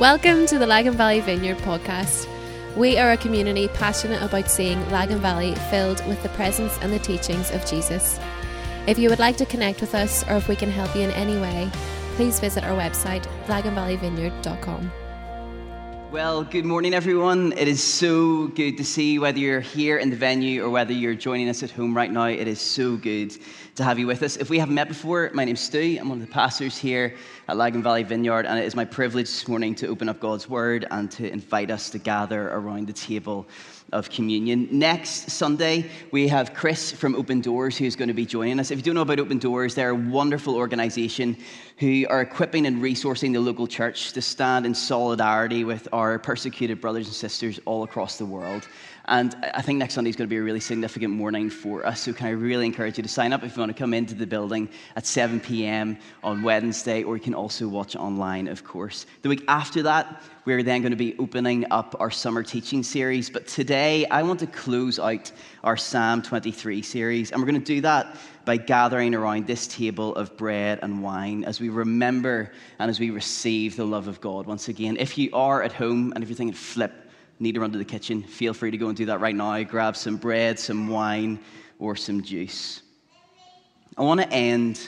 Welcome to the Lagan Valley Vineyard podcast. We are a community passionate about seeing Lagan Valley filled with the presence and the teachings of Jesus. If you would like to connect with us or if we can help you in any way, please visit our website, laganvalleyvineyard.com. Well, good morning, everyone. It is so good to see whether you're here in the venue or whether you're joining us at home right now. It is so good to have you with us. If we haven't met before, my name's Stu. I'm one of the pastors here at Lagan Valley Vineyard, and it is my privilege this morning to open up God's Word and to invite us to gather around the table of communion. Next Sunday, we have Chris from Open Doors who's going to be joining us. If you don't know about Open Doors, they're a wonderful organization who are equipping and resourcing the local church to stand in solidarity with our persecuted brothers and sisters all across the world. And I think next Sunday is going to be a really significant morning for us. So, can I really encourage you to sign up if you want to come into the building at 7 p.m. on Wednesday, or you can also watch online, of course. The week after that, we're then going to be opening up our summer teaching series. But today, I want to close out our Psalm 23 series. And we're going to do that by gathering around this table of bread and wine as we remember and as we receive the love of God once again. If you are at home and if you're thinking, flip, need to run to the kitchen, feel free to go and do that right now. Grab some bread, some wine, or some juice. I want to end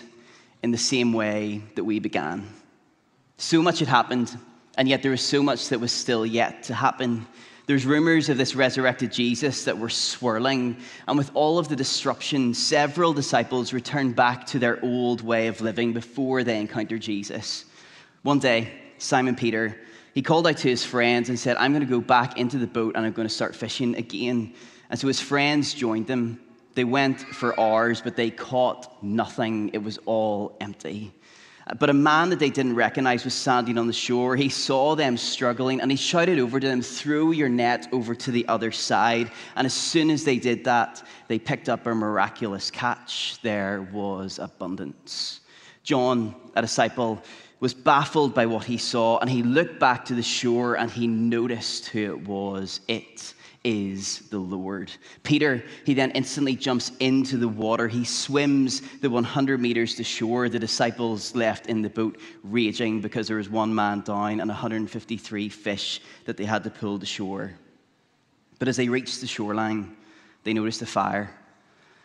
in the same way that we began. So much had happened, and yet there was so much that was still yet to happen. There's rumors of this resurrected Jesus that were swirling, and with all of the disruption, several disciples returned back to their old way of living before they encountered Jesus. One day, Simon Peter he called out to his friends and said, I'm going to go back into the boat and I'm going to start fishing again. And so his friends joined them. They went for hours, but they caught nothing. It was all empty. But a man that they didn't recognize was standing on the shore. He saw them struggling and he shouted over to them, Throw your net over to the other side. And as soon as they did that, they picked up a miraculous catch. There was abundance. John, a disciple, was baffled by what he saw, and he looked back to the shore and he noticed who it was. It is the Lord. Peter, he then instantly jumps into the water. He swims the 100 meters to shore. The disciples left in the boat raging because there was one man down and 153 fish that they had to pull to shore. But as they reached the shoreline, they noticed a fire.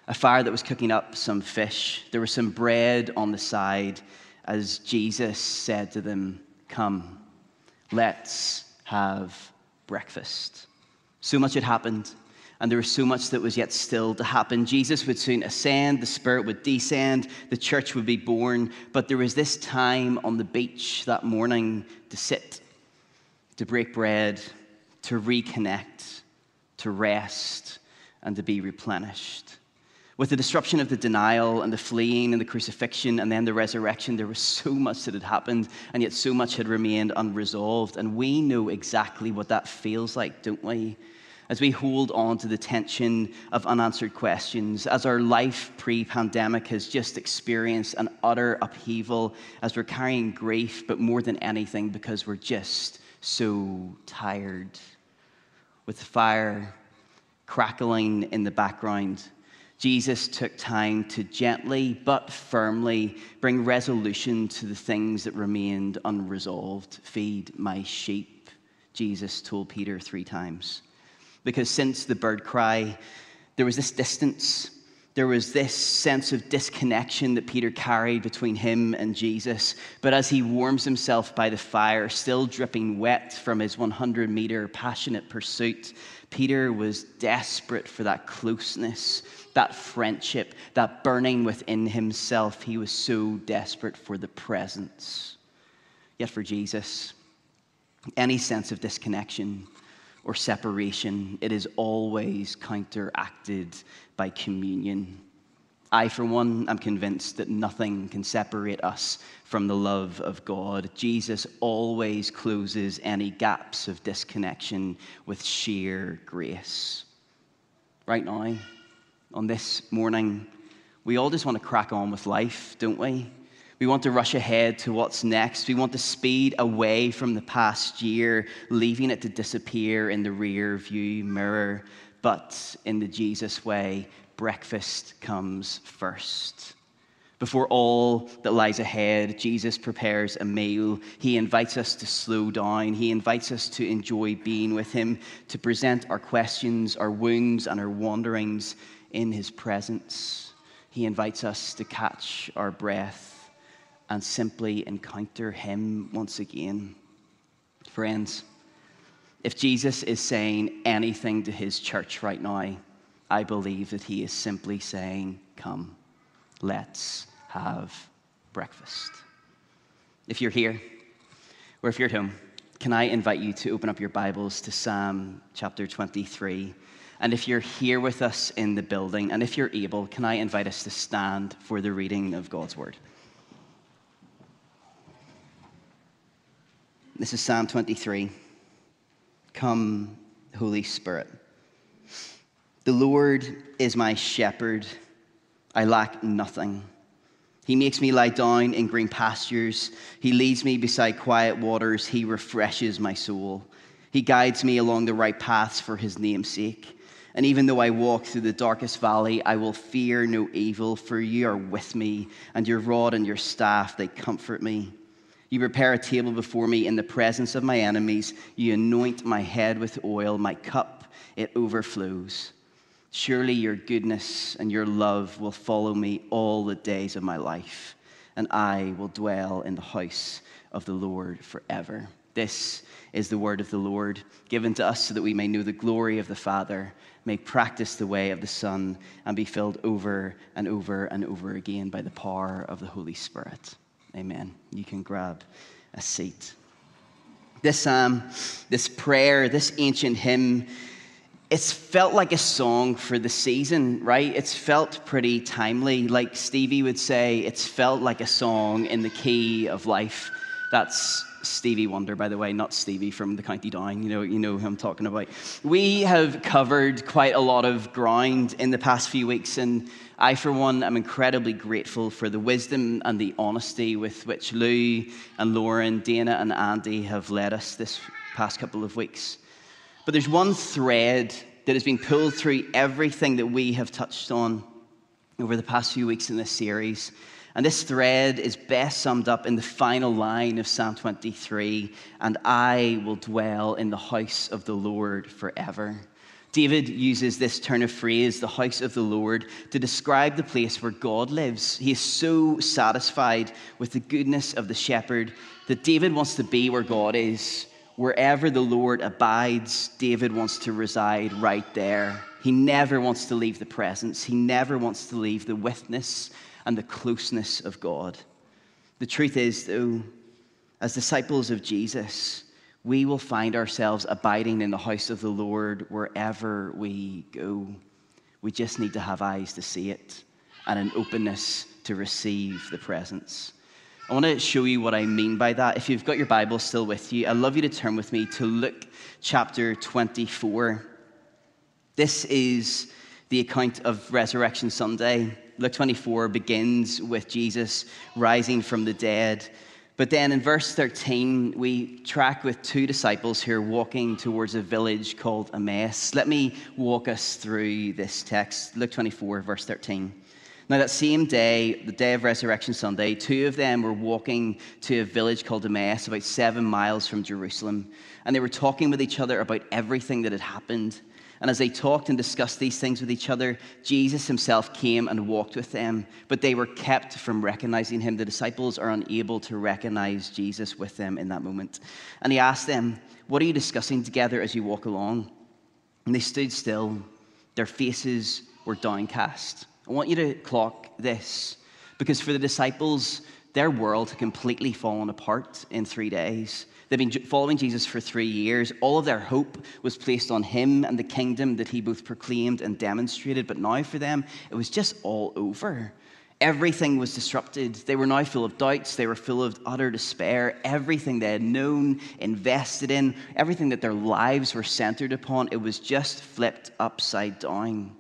A fire that was cooking up some fish. There was some bread on the side as Jesus said to them, Come, let's have breakfast. So much had happened, and there was so much that was yet still to happen. Jesus would soon ascend, the Spirit would descend, the church would be born, but there was this time on the beach that morning to sit, to break bread, to reconnect, to rest, and to be replenished. With the disruption of the denial and the fleeing and the crucifixion and then the resurrection, there was so much that had happened, and yet so much had remained unresolved. And we know exactly what that feels like, don't we? As we hold on to the tension of unanswered questions, as our life pre pandemic has just experienced an utter upheaval, as we're carrying grief, but more than anything, because we're just so tired. With the fire crackling in the background, Jesus took time to gently but firmly bring resolution to the things that remained unresolved. Feed my sheep, Jesus told Peter three times. Because since the bird cry, there was this distance, there was this sense of disconnection that Peter carried between him and Jesus. But as he warms himself by the fire, still dripping wet from his 100 meter passionate pursuit, Peter was desperate for that closeness that friendship, that burning within himself. He was so desperate for the presence. Yet for Jesus, any sense of disconnection or separation, it is always counteracted by communion. I, for one, am convinced that nothing can separate us from the love of God. Jesus always closes any gaps of disconnection with sheer grace. Right now, on this morning, we all just want to crack on with life, don't we? We want to rush ahead to what's next. We want to speed away from the past year, leaving it to disappear in the rear view mirror. But in the Jesus way, breakfast comes first. Before all that lies ahead, Jesus prepares a meal. He invites us to slow down. He invites us to enjoy being with Him, to present our questions, our wounds, and our wanderings in His presence. He invites us to catch our breath and simply encounter Him once again. Friends, if Jesus is saying anything to His church right now, I believe that He is simply saying, Come, let's have breakfast. If you're here, or if you're at home, can I invite you to open up your Bibles to Psalm chapter 23? And if you're here with us in the building, and if you're able, can I invite us to stand for the reading of God's Word? This is Psalm 23. Come, Holy Spirit. The Lord is my shepherd, I lack nothing. He makes me lie down in green pastures. He leads me beside quiet waters. He refreshes my soul. He guides me along the right paths for his name's sake. And even though I walk through the darkest valley, I will fear no evil, for you are with me, and your rod and your staff, they comfort me. You prepare a table before me in the presence of my enemies. You anoint my head with oil. My cup, it overflows. Surely your goodness and your love will follow me all the days of my life, and I will dwell in the house of the Lord forever. This is the word of the Lord, given to us so that we may know the glory of the Father, may practice the way of the Son, and be filled over and over and over again by the power of the Holy Spirit. Amen. You can grab a seat. This um, this prayer, this ancient hymn it's felt like a song for the season, right? It's felt pretty timely. Like Stevie would say, it's felt like a song in the key of life. That's Stevie Wonder, by the way, not Stevie from the County Down. You know, you know who I'm talking about. We have covered quite a lot of ground in the past few weeks, and I, for one, am incredibly grateful for the wisdom and the honesty with which Lou and Lauren, Dana, and Andy have led us this past couple of weeks. But there's one thread that has been pulled through everything that we have touched on over the past few weeks in this series. And this thread is best summed up in the final line of Psalm 23 and I will dwell in the house of the Lord forever. David uses this turn of phrase, the house of the Lord, to describe the place where God lives. He is so satisfied with the goodness of the shepherd that David wants to be where God is. Wherever the Lord abides, David wants to reside right there. He never wants to leave the presence, he never wants to leave the witness and the closeness of God. The truth is, though, as disciples of Jesus, we will find ourselves abiding in the house of the Lord wherever we go. We just need to have eyes to see it and an openness to receive the presence. I want to show you what I mean by that. If you've got your Bible still with you, I'd love you to turn with me to Luke chapter 24. This is the account of Resurrection Sunday. Luke 24 begins with Jesus rising from the dead. But then in verse 13, we track with two disciples who are walking towards a village called Emmaus. Let me walk us through this text. Luke 24, verse 13. Now, that same day, the day of Resurrection Sunday, two of them were walking to a village called Emmaus, about seven miles from Jerusalem. And they were talking with each other about everything that had happened. And as they talked and discussed these things with each other, Jesus himself came and walked with them. But they were kept from recognizing him. The disciples are unable to recognize Jesus with them in that moment. And he asked them, What are you discussing together as you walk along? And they stood still, their faces were downcast. I want you to clock this because for the disciples, their world had completely fallen apart in three days. They've been following Jesus for three years. All of their hope was placed on him and the kingdom that he both proclaimed and demonstrated. But now for them, it was just all over. Everything was disrupted. They were now full of doubts. They were full of utter despair. Everything they had known, invested in, everything that their lives were centered upon, it was just flipped upside down.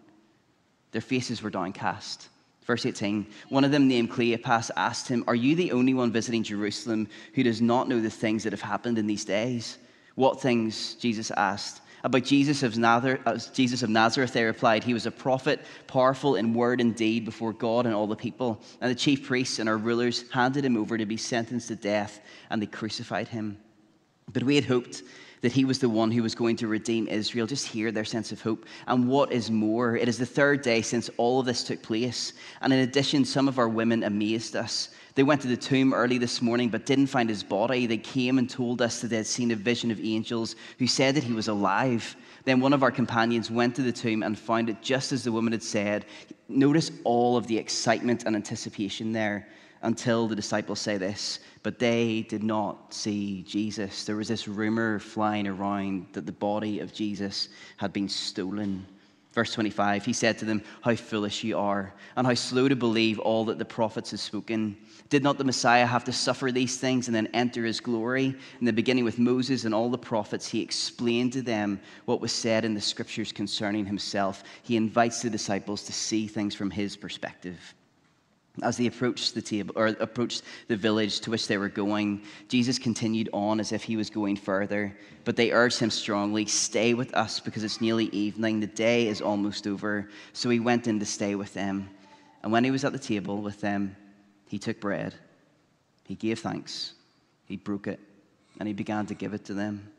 Their faces were downcast. Verse 18 One of them, named Cleopas, asked him, Are you the only one visiting Jerusalem who does not know the things that have happened in these days? What things? Jesus asked. About Jesus of, Nazareth, uh, Jesus of Nazareth, they replied, He was a prophet, powerful in word and deed before God and all the people. And the chief priests and our rulers handed him over to be sentenced to death, and they crucified him. But we had hoped that he was the one who was going to redeem Israel. Just hear their sense of hope. And what is more, it is the third day since all of this took place. And in addition, some of our women amazed us. They went to the tomb early this morning but didn't find his body. They came and told us that they had seen a vision of angels who said that he was alive. Then one of our companions went to the tomb and found it just as the woman had said. Notice all of the excitement and anticipation there until the disciples say this, but they did not see Jesus. There was this rumor flying around that the body of Jesus had been stolen. Verse 25, he said to them, How foolish you are, and how slow to believe all that the prophets have spoken. Did not the Messiah have to suffer these things and then enter his glory? In the beginning, with Moses and all the prophets, he explained to them what was said in the scriptures concerning himself. He invites the disciples to see things from his perspective. As they approached the table or approached the village to which they were going, Jesus continued on as if he was going further. But they urged him strongly, Stay with us because it's nearly evening. The day is almost over. So he went in to stay with them. And when he was at the table with them, he took bread, he gave thanks, he broke it, and he began to give it to them.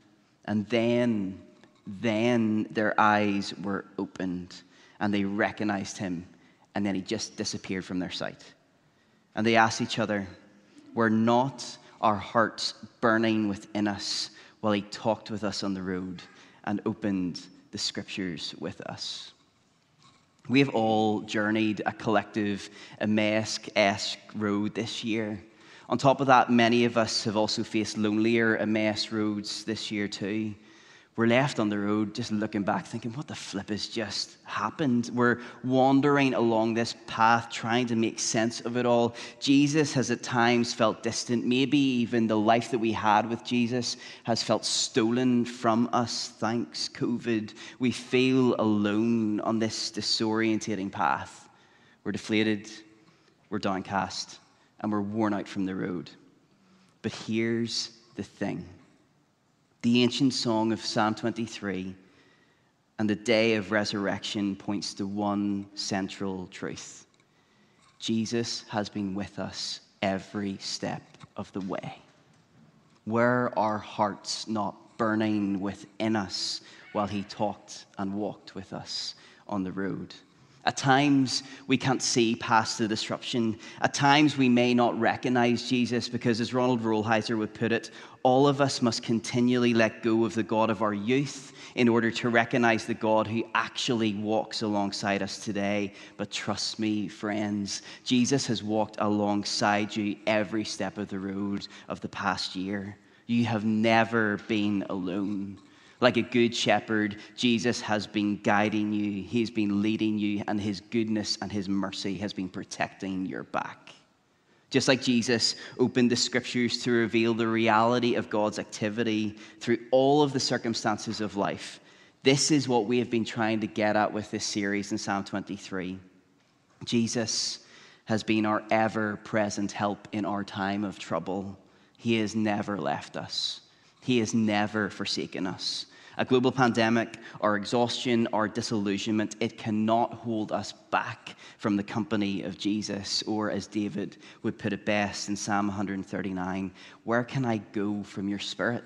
And then, then their eyes were opened and they recognized him and then he just disappeared from their sight. And they asked each other, Were not our hearts burning within us while he talked with us on the road and opened the scriptures with us? We have all journeyed a collective Emmaus esque road this year. On top of that, many of us have also faced lonelier Emmaus roads this year too we're left on the road just looking back, thinking, what the flip has just happened? We're wandering along this path, trying to make sense of it all. Jesus has at times felt distant. Maybe even the life that we had with Jesus has felt stolen from us. Thanks, COVID. We feel alone on this disorientating path. We're deflated, we're downcast, and we're worn out from the road. But here's the thing the ancient song of Psalm 23 and the day of resurrection points to one central truth Jesus has been with us every step of the way. Were our hearts not burning within us while he talked and walked with us on the road? At times, we can't see past the disruption. At times, we may not recognize Jesus because, as Ronald Rolheiser would put it, all of us must continually let go of the God of our youth in order to recognize the God who actually walks alongside us today. But trust me, friends, Jesus has walked alongside you every step of the road of the past year. You have never been alone. Like a good shepherd, Jesus has been guiding you, He's been leading you, and His goodness and His mercy has been protecting your back. Just like Jesus opened the scriptures to reveal the reality of God's activity through all of the circumstances of life, this is what we have been trying to get at with this series in Psalm 23. Jesus has been our ever present help in our time of trouble. He has never left us, He has never forsaken us. A global pandemic, our exhaustion, our disillusionment, it cannot hold us back from the company of Jesus. Or, as David would put it best in Psalm 139, where can I go from your spirit?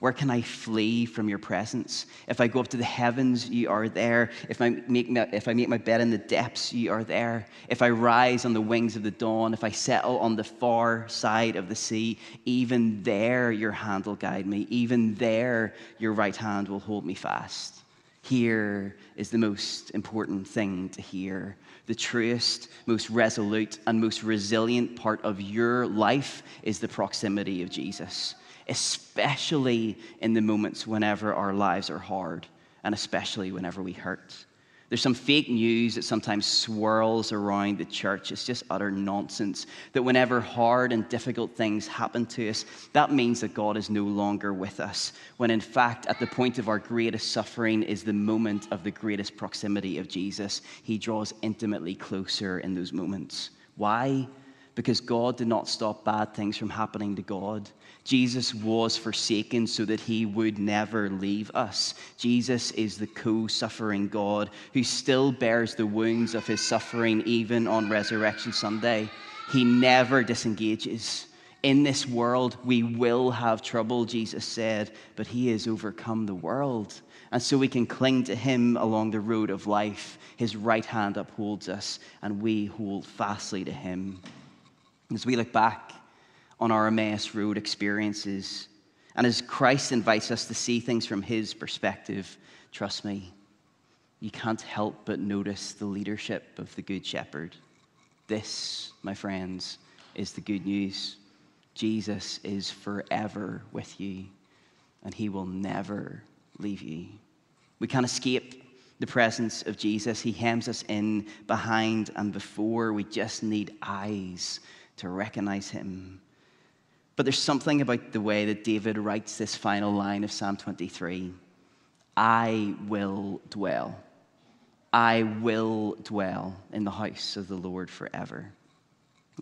Where can I flee from your presence? If I go up to the heavens, you are there. If I make my, if I make my bed in the depths, you are there. If I rise on the wings of the dawn, if I settle on the far side of the sea, even there your hand will guide me. Even there your right hand will hold me fast. Here is the most important thing to hear. The truest, most resolute, and most resilient part of your life is the proximity of Jesus especially in the moments whenever our lives are hard and especially whenever we hurt. There's some fake news that sometimes swirls around the church. It's just utter nonsense. That whenever hard and difficult things happen to us, that means that God is no longer with us. When in fact, at the point of our greatest suffering is the moment of the greatest proximity of Jesus. He draws intimately closer in those moments. Why? because God did not stop bad things from happening to God. Jesus was forsaken so that he would never leave us. Jesus is the co suffering God who still bears the wounds of his suffering even on Resurrection Sunday. He never disengages. In this world, we will have trouble, Jesus said, but he has overcome the world. And so we can cling to him along the road of life. His right hand upholds us, and we hold fastly to him. As we look back on our Emmaus Road experiences, and as Christ invites us to see things from his perspective, trust me, you can't help but notice the leadership of the Good Shepherd. This, my friends, is the good news. Jesus is forever with you, and he will never leave you. We can't escape the presence of Jesus. He hems us in behind and before. We just need eyes to recognize him. But there's something about the way that David writes this final line of Psalm 23 I will dwell. I will dwell in the house of the Lord forever.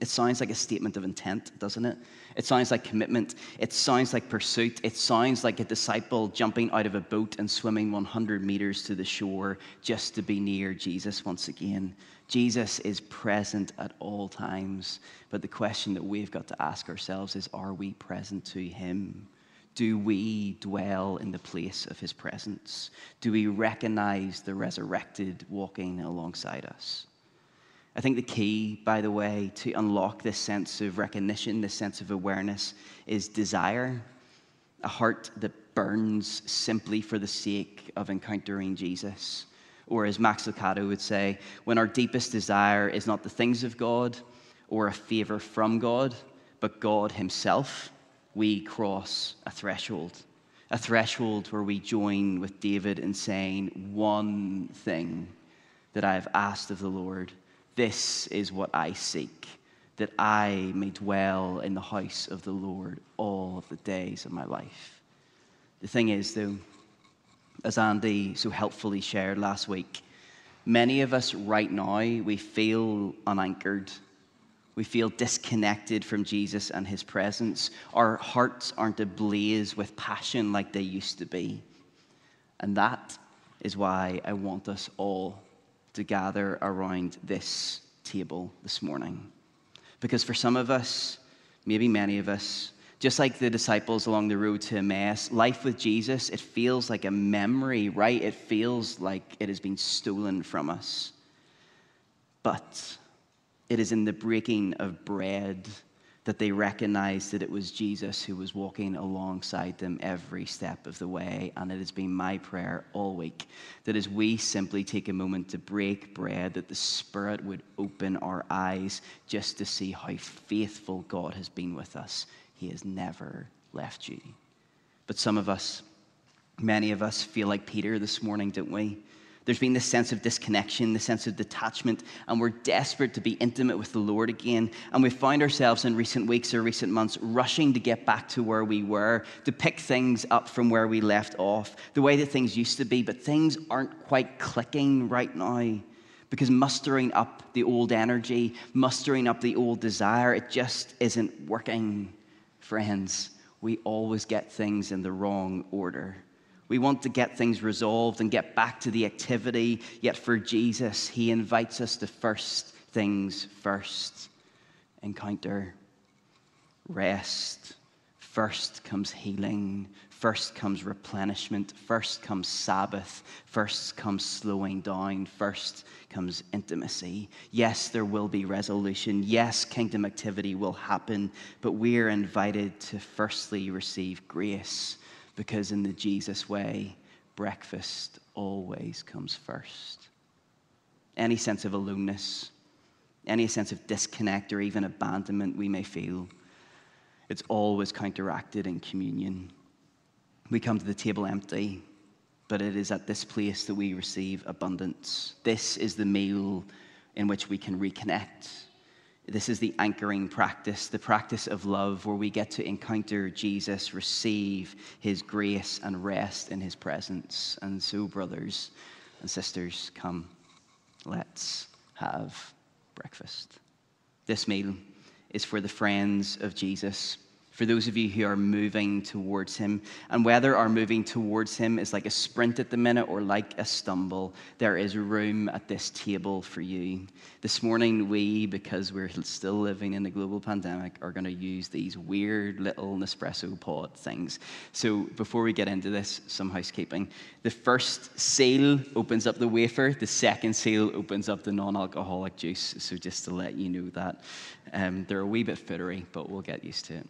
It sounds like a statement of intent, doesn't it? It sounds like commitment. It sounds like pursuit. It sounds like a disciple jumping out of a boat and swimming 100 meters to the shore just to be near Jesus once again. Jesus is present at all times. But the question that we've got to ask ourselves is are we present to him? Do we dwell in the place of his presence? Do we recognize the resurrected walking alongside us? I think the key, by the way, to unlock this sense of recognition, this sense of awareness, is desire. A heart that burns simply for the sake of encountering Jesus. Or, as Max Lucado would say, when our deepest desire is not the things of God or a favor from God, but God Himself, we cross a threshold. A threshold where we join with David in saying, One thing that I have asked of the Lord this is what I seek, that I may dwell in the house of the Lord all of the days of my life. The thing is, though, as Andy so helpfully shared last week, many of us right now, we feel unanchored. We feel disconnected from Jesus and his presence. Our hearts aren't ablaze with passion like they used to be. And that is why I want us all to gather around this table this morning. Because for some of us, maybe many of us, just like the disciples along the road to Emmaus, life with Jesus, it feels like a memory, right? It feels like it has been stolen from us. But it is in the breaking of bread that they recognized that it was Jesus who was walking alongside them every step of the way. And it has been my prayer all week that as we simply take a moment to break bread, that the Spirit would open our eyes just to see how faithful God has been with us. He has never left you. But some of us, many of us, feel like Peter this morning, don't we? There's been this sense of disconnection, the sense of detachment, and we're desperate to be intimate with the Lord again. And we find ourselves in recent weeks or recent months rushing to get back to where we were, to pick things up from where we left off, the way that things used to be, but things aren't quite clicking right now. Because mustering up the old energy, mustering up the old desire, it just isn't working, friends. We always get things in the wrong order. We want to get things resolved and get back to the activity. Yet for Jesus, he invites us to first things first encounter, rest. First comes healing. First comes replenishment. First comes Sabbath. First comes slowing down. First comes intimacy. Yes, there will be resolution. Yes, kingdom activity will happen. But we are invited to firstly receive grace because in the Jesus way, breakfast always comes first. Any sense of aloneness, any sense of disconnect or even abandonment we may feel, it's always counteracted in communion. We come to the table empty, but it is at this place that we receive abundance. This is the meal in which we can reconnect this is the anchoring practice, the practice of love, where we get to encounter Jesus, receive his grace, and rest in his presence. And so, brothers and sisters, come, let's have breakfast. This meal is for the friends of Jesus for those of you who are moving towards Him. And whether our moving towards Him is like a sprint at the minute or like a stumble, there is room at this table for you. This morning, we, because we're still living in a global pandemic, are going to use these weird little Nespresso pod things. So before we get into this, some housekeeping. The first seal opens up the wafer, the second seal opens up the non alcoholic juice. So just to let you know that. Um, they're a wee bit footery, but we'll get used to it.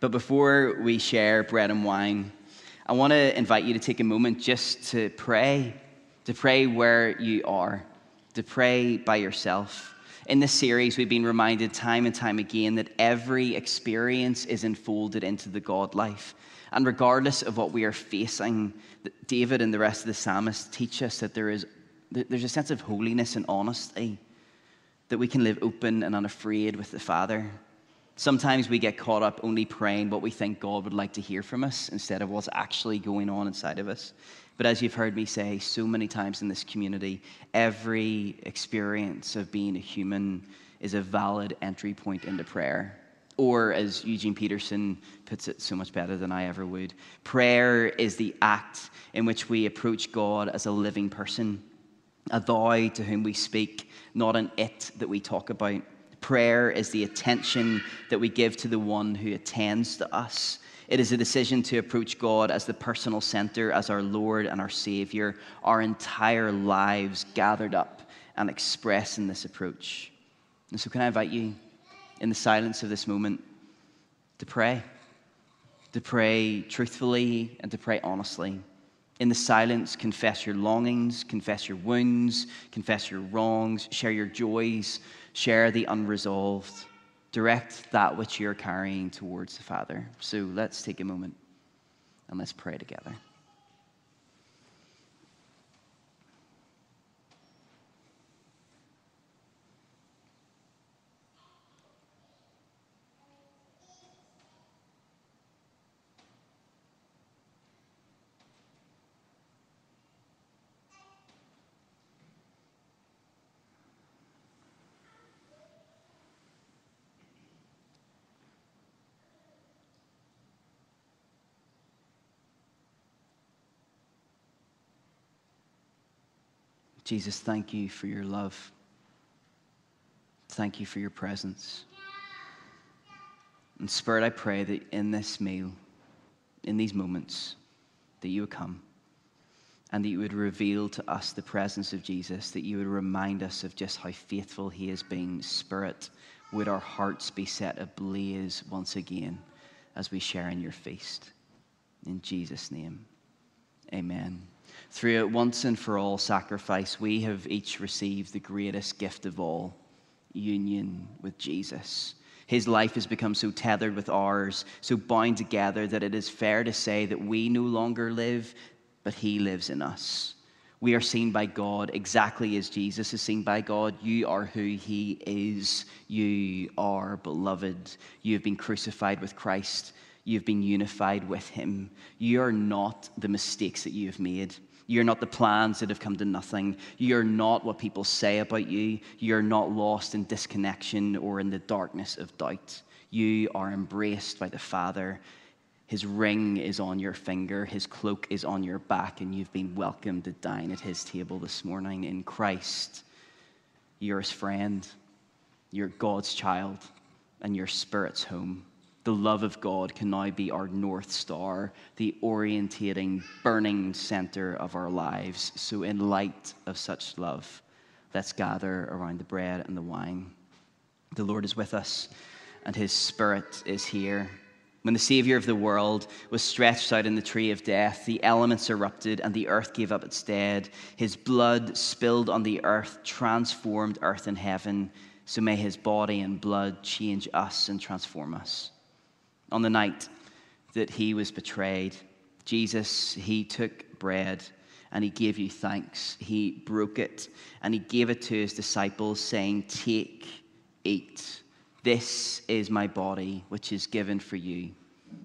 But before we share bread and wine, I want to invite you to take a moment just to pray, to pray where you are, to pray by yourself. In this series, we've been reminded time and time again that every experience is enfolded into the God life. And regardless of what we are facing, David and the rest of the psalmists teach us that there is there's a sense of holiness and honesty, that we can live open and unafraid with the Father. Sometimes we get caught up only praying what we think God would like to hear from us instead of what's actually going on inside of us. But as you've heard me say so many times in this community, every experience of being a human is a valid entry point into prayer. Or, as Eugene Peterson puts it so much better than I ever would, prayer is the act in which we approach God as a living person, a thou to whom we speak, not an it that we talk about. Prayer is the attention that we give to the one who attends to us. It is a decision to approach God as the personal center, as our Lord and our Savior, our entire lives gathered up and expressed in this approach. And so, can I invite you in the silence of this moment to pray? To pray truthfully and to pray honestly. In the silence, confess your longings, confess your wounds, confess your wrongs, share your joys, share the unresolved, direct that which you're carrying towards the Father. So let's take a moment and let's pray together. Jesus, thank you for your love. Thank you for your presence. And Spirit, I pray that in this meal, in these moments, that you would come and that you would reveal to us the presence of Jesus, that you would remind us of just how faithful he has been. Spirit, would our hearts be set ablaze once again as we share in your feast. In Jesus' name, amen. Through a once and for all sacrifice, we have each received the greatest gift of all union with Jesus. His life has become so tethered with ours, so bound together, that it is fair to say that we no longer live, but He lives in us. We are seen by God exactly as Jesus is seen by God. You are who He is. You are beloved. You have been crucified with Christ. You have been unified with Him. You are not the mistakes that you have made. You're not the plans that have come to nothing. You're not what people say about you. You're not lost in disconnection or in the darkness of doubt. You are embraced by the Father. His ring is on your finger, His cloak is on your back, and you've been welcomed to dine at His table this morning in Christ. You're His friend, you're God's child, and your spirit's home the love of God can now be our North Star, the orientating, burning center of our lives. So, in light of such love, let's gather around the bread and the wine. The Lord is with us, and his Spirit is here. When the Savior of the world was stretched out in the tree of death, the elements erupted and the earth gave up its dead. His blood spilled on the earth, transformed earth and heaven. So may his body and blood change us and transform us on the night that he was betrayed, Jesus, he took bread and he gave you thanks. He broke it and he gave it to his disciples, saying, Take, eat. This is my body, which is given for you.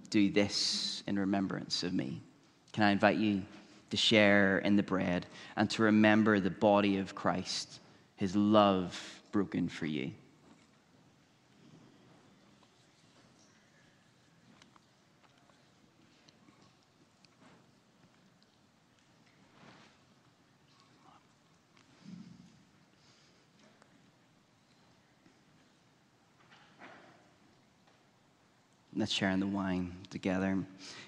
Do this in remembrance of me. Can I invite you to share in the bread and to remember the body of Christ, his love broken for you? Let's share in the wine together.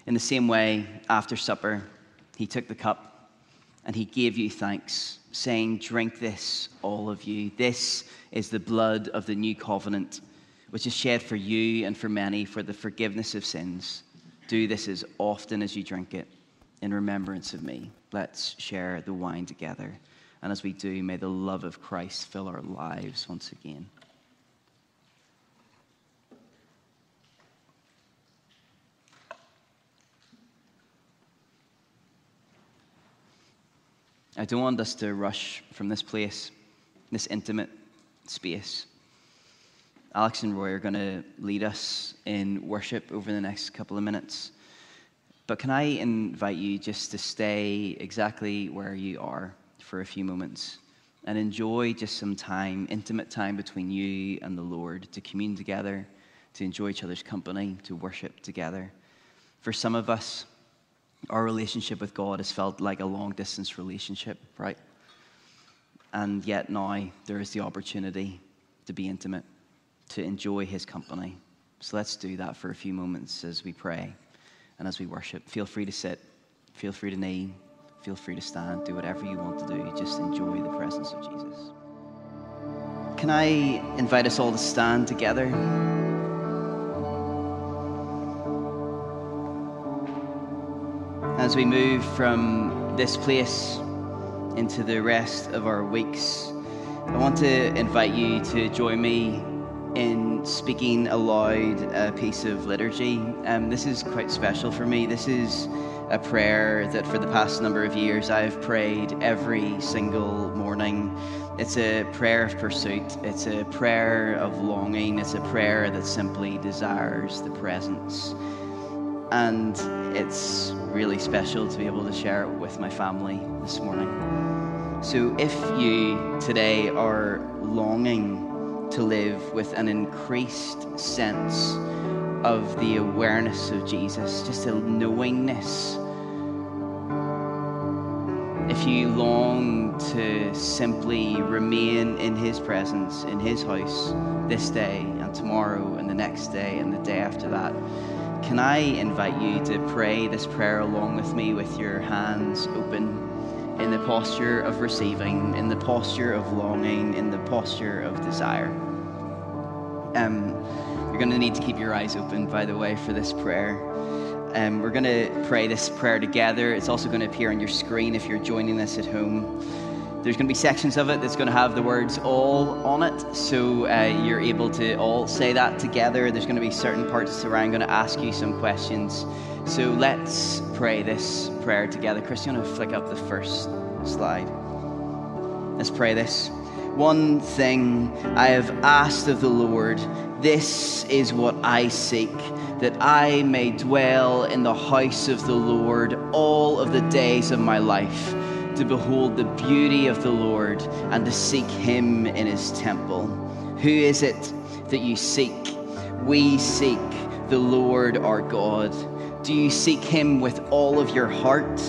In the same way, after supper, he took the cup and he gave you thanks, saying, Drink this, all of you. This is the blood of the new covenant, which is shed for you and for many for the forgiveness of sins. Do this as often as you drink it in remembrance of me. Let's share the wine together. And as we do, may the love of Christ fill our lives once again. I don't want us to rush from this place, this intimate space. Alex and Roy are going to lead us in worship over the next couple of minutes. But can I invite you just to stay exactly where you are for a few moments and enjoy just some time, intimate time between you and the Lord to commune together, to enjoy each other's company, to worship together? For some of us, our relationship with God has felt like a long distance relationship, right? And yet now there is the opportunity to be intimate, to enjoy His company. So let's do that for a few moments as we pray and as we worship. Feel free to sit, feel free to kneel, feel free to stand, do whatever you want to do. Just enjoy the presence of Jesus. Can I invite us all to stand together? As we move from this place into the rest of our weeks, I want to invite you to join me in speaking aloud a piece of liturgy. Um, this is quite special for me. This is a prayer that for the past number of years I've prayed every single morning. It's a prayer of pursuit, it's a prayer of longing, it's a prayer that simply desires the presence and it's really special to be able to share it with my family this morning. So, if you today are longing to live with an increased sense of the awareness of Jesus, just a knowingness, if you long to simply remain in His presence, in His house this day and tomorrow and the next day and the day after that, can I invite you to pray this prayer along with me with your hands open in the posture of receiving, in the posture of longing, in the posture of desire? Um, you're going to need to keep your eyes open, by the way, for this prayer. Um, we're going to pray this prayer together. It's also going to appear on your screen if you're joining us at home. There's going to be sections of it that's going to have the words all on it, so uh, you're able to all say that together. There's going to be certain parts where I'm going to ask you some questions. So let's pray this prayer together. Chris, you want to flick up the first slide? Let's pray this. One thing I have asked of the Lord, this is what I seek, that I may dwell in the house of the Lord all of the days of my life to behold the beauty of the Lord and to seek him in his temple. Who is it that you seek? We seek the Lord our God. Do you seek him with all of your heart?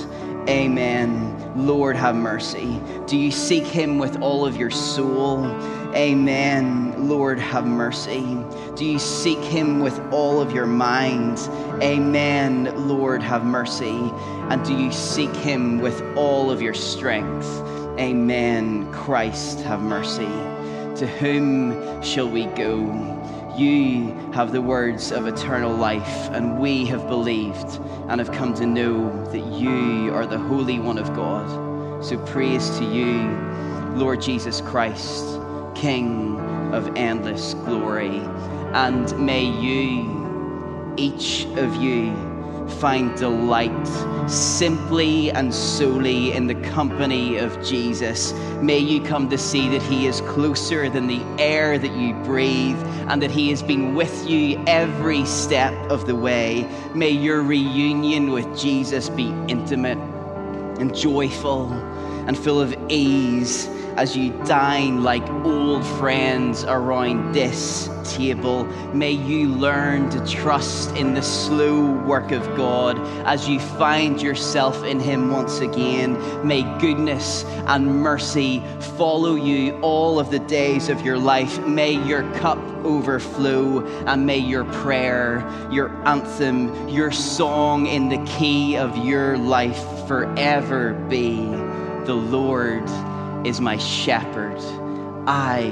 Amen. Lord, have mercy. Do you seek him with all of your soul? Amen. Lord, have mercy. Do you seek him with all of your mind? Amen. Lord, have mercy. And do you seek him with all of your strength? Amen. Christ, have mercy. To whom shall we go? You have the words of eternal life, and we have believed and have come to know that you are the Holy One of God. So praise to you, Lord Jesus Christ, King of endless glory. And may you, each of you, find delight simply and solely in the company of Jesus. May you come to see that He is closer than the air that you breathe and that He has been with you every step of the way. May your reunion with Jesus be intimate and joyful and full of ease as you dine like old friends around this table. May you learn to trust in the slow work of God as you find yourself in Him once again. May goodness and mercy follow you all of the days of your life. May your cup overflow and may your prayer, your anthem, your song in the key of your life forever be the Lord is my shepherd. I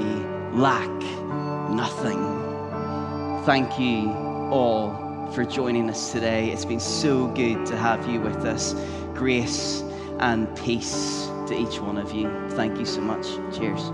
lack nothing. Thank you all for joining us today. It's been so good to have you with us. Grace and peace to each one of you. Thank you so much. Cheers.